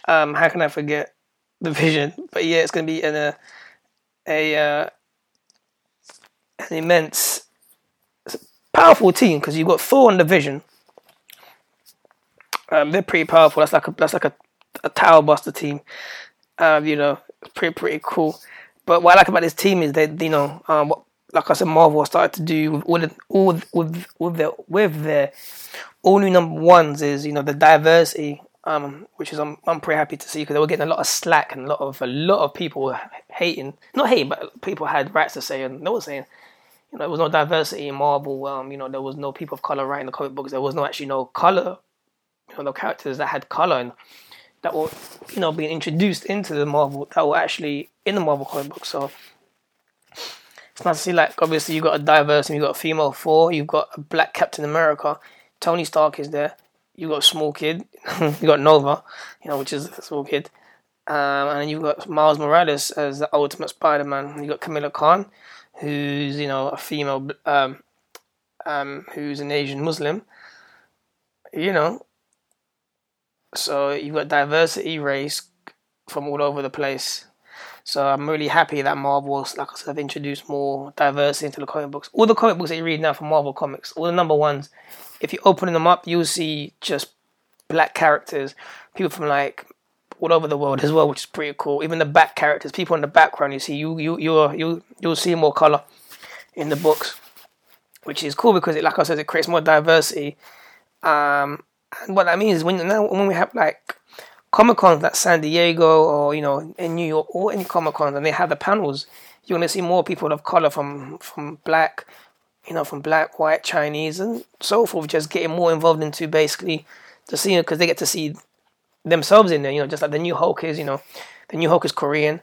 Um, how can I forget the Vision? But yeah, it's gonna be in a a uh, an immense, powerful team because you've got Thor and the Vision. Um, they're pretty powerful. That's like a that's like a, a tower buster team. Um, you know, pretty pretty cool. But what I like about this team is that you know, um, what, like I said, Marvel started to do with all the, all with with their with their all new number ones is you know the diversity, um, which is I'm I'm pretty happy to see because they were getting a lot of slack and a lot of a lot of people hating, not hating, but people had rights to say and they were saying. You know, there was no diversity in Marvel. Um, you know, there was no people of color writing the comic books. There was no actually no color you know, the characters that had color and that were, you know, being introduced into the Marvel that were actually in the Marvel comic book. So it's nice to see, like, obviously you've got a diverse and you've got a female Thor, you've got a black Captain America, Tony Stark is there, you've got a small kid, you got Nova, you know, which is a small kid. Um, and you've got Miles Morales as the Ultimate Spider-Man. You've got Kamala Khan, who's you know a female, um, um, who's an Asian Muslim. You know, so you've got diversity, race from all over the place. So I'm really happy that Marvel's, like I said, have introduced more diversity into the comic books. All the comic books that you read now from Marvel Comics, all the number ones, if you open them up, you'll see just black characters, people from like all over the world as well, which is pretty cool. Even the back characters, people in the background, you see, you you you you you'll see more color in the books, which is cool because it, like I said, it creates more diversity. Um, and what that means is when now when we have like Comic Cons like San Diego or you know in New York or any Comic Cons and they have the panels, you're gonna see more people of color from from black, you know, from black, white, Chinese, and so forth, just getting more involved into basically the scene because they get to see themselves in there. You know, just like the new Hulk is, you know, the new Hulk is Korean,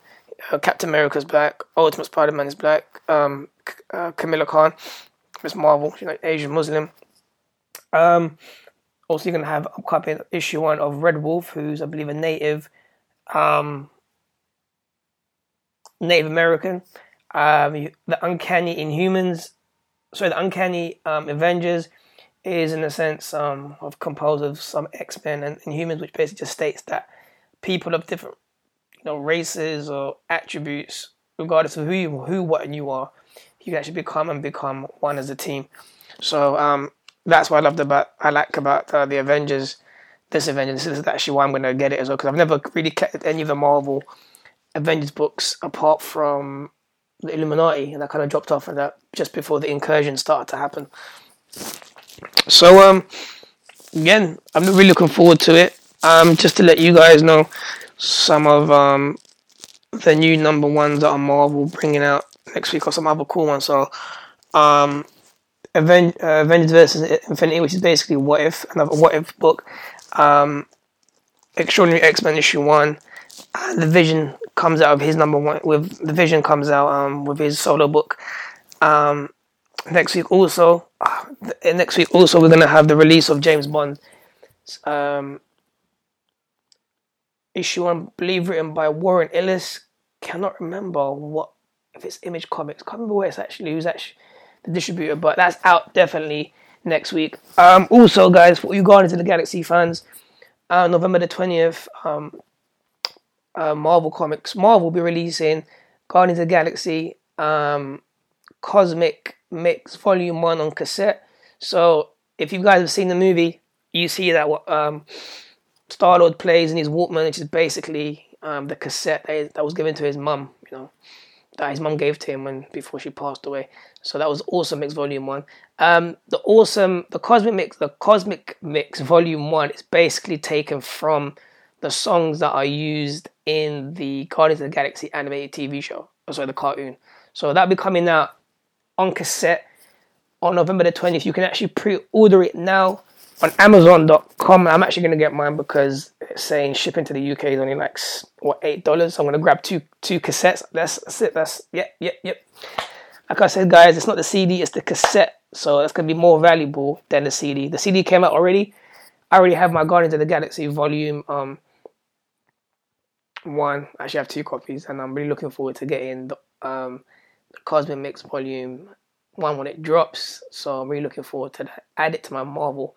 uh, Captain America's black, Ultimate Spider-Man is black, um, uh, Kamala Khan, Miss Marvel, she's like Asian Muslim. Um, also, you're to have upcoming issue one of Red Wolf, who's, I believe, a native, um, Native American. Um, the Uncanny Inhumans, sorry, the Uncanny um, Avengers is, in a sense, um, of composed of some X Men and humans, which basically just states that people of different, you know, races or attributes, regardless of who you, who, what, and you are, you can actually become and become one as a team. So, um, that's what I loved about I like about uh, the Avengers. This Avengers, this is actually why I'm going to get it as well because I've never really kept any of the Marvel Avengers books apart from the Illuminati, and that kind of dropped off of that just before the incursion started to happen. So um, again, I'm really looking forward to it. Um, just to let you guys know some of um the new number ones that are Marvel bringing out next week or some other cool ones. So um Aven- uh, Avengers versus Infinity, which is basically What If, another What If book. Um, Extraordinary X Men issue one. Uh, the Vision comes out of his number one. With the Vision comes out um, with his solo book. Um, next week also, uh, next week also we're gonna have the release of James Bond. Um, issue one, believe written by Warren Ellis. Cannot remember what if it's Image Comics. Can't remember where it's actually. Who's actually the distributor, but that's out definitely next week. Um, also, guys, for you Guardians of the Galaxy fans, uh, November the 20th, um, uh, Marvel Comics, Marvel will be releasing Guardians of the Galaxy um, Cosmic Mix Volume 1 on cassette. So, if you guys have seen the movie, you see that um, Star Lord plays in his Walkman, which is basically um, the cassette that, that was given to his mum, you know that his mum gave to him when before she passed away. So that was Awesome Mix Volume One. Um, the Awesome, the Cosmic Mix, the Cosmic Mix Volume One is basically taken from the songs that are used in the Guardians of the Galaxy animated TV show. Oh, sorry, the cartoon. So that'll be coming out on cassette on November the 20th. You can actually pre-order it now on Amazon.com. I'm actually gonna get mine because it's saying shipping to the UK is only like what eight dollars. So I'm gonna grab two two cassettes. That's, that's it. That's yep yep yep. Like I said, guys, it's not the CD, it's the cassette. So that's gonna be more valuable than the CD. The CD came out already. I already have my Guardians of the Galaxy volume um one. I actually have two copies, and I'm really looking forward to getting the um Cosmic Mix volume one when it drops. So I'm really looking forward to that. Add it to my Marvel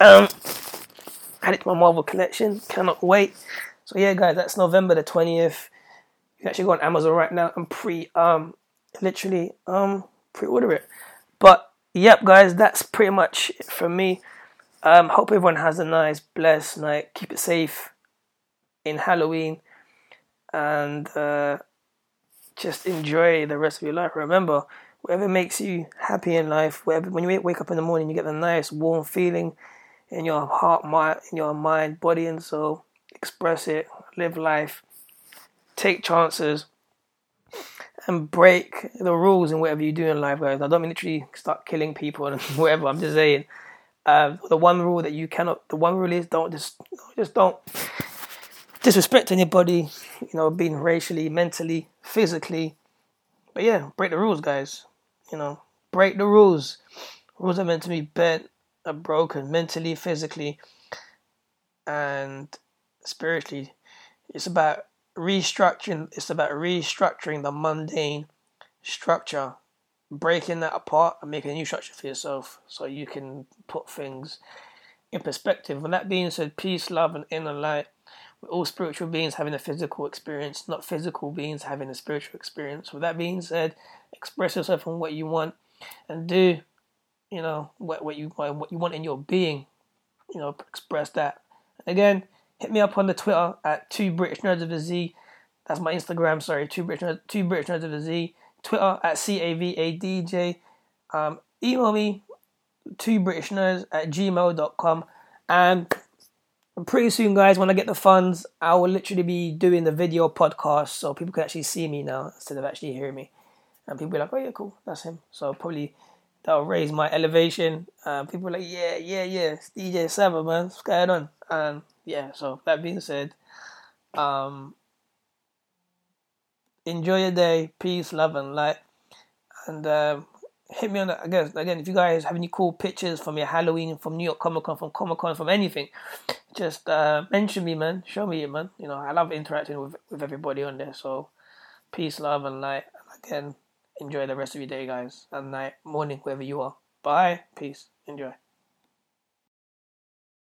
um add it to my Marvel collection. Cannot wait. So yeah, guys, that's November the twentieth. You can actually go on Amazon right now and pre um literally um pre-order it. But yep, guys, that's pretty much it for me. Um, hope everyone has a nice, blessed night. Keep it safe in Halloween, and uh, just enjoy the rest of your life. Remember, whatever makes you happy in life, whatever when you wake up in the morning, you get the nice, warm feeling in your heart, mind, in your mind, body, and soul. Express it. Live life. Take chances and break the rules in whatever you do in life, guys. I don't mean literally start killing people and whatever. I'm just saying, uh, the one rule that you cannot, the one rule is don't just, just don't disrespect anybody. You know, being racially, mentally, physically. But yeah, break the rules, guys. You know, break the rules. Rules are meant to be bent, are broken mentally, physically, and spiritually. It's about restructuring it's about restructuring the mundane structure breaking that apart and making a new structure for yourself so you can put things in perspective with that being said peace love and inner light all spiritual beings having a physical experience not physical beings having a spiritual experience with that being said express yourself on what you want and do you know what, what you what you want in your being you know express that again hit me up on the Twitter at two British nerds of a Z. That's my Instagram. Sorry, two British two British nerds of a Z. Twitter at c a v a d j. Um, email me two British nerds at gmail.com and pretty soon guys when I get the funds I will literally be doing the video podcast so people can actually see me now instead of actually hearing me. And people be like oh yeah cool that's him. So probably that'll raise my elevation. Uh, people like yeah yeah yeah it's DJ Seven, man what's going on? And yeah, so that being said, um, enjoy your day, peace, love, and light, and um, hit me on that again. Again, if you guys have any cool pictures from your Halloween, from New York Comic Con, from Comic Con, from anything, just uh, mention me, man. Show me it, man. You know, I love interacting with with everybody on there. So, peace, love, and light. And again, enjoy the rest of your day, guys, and night, morning, wherever you are. Bye, peace, enjoy.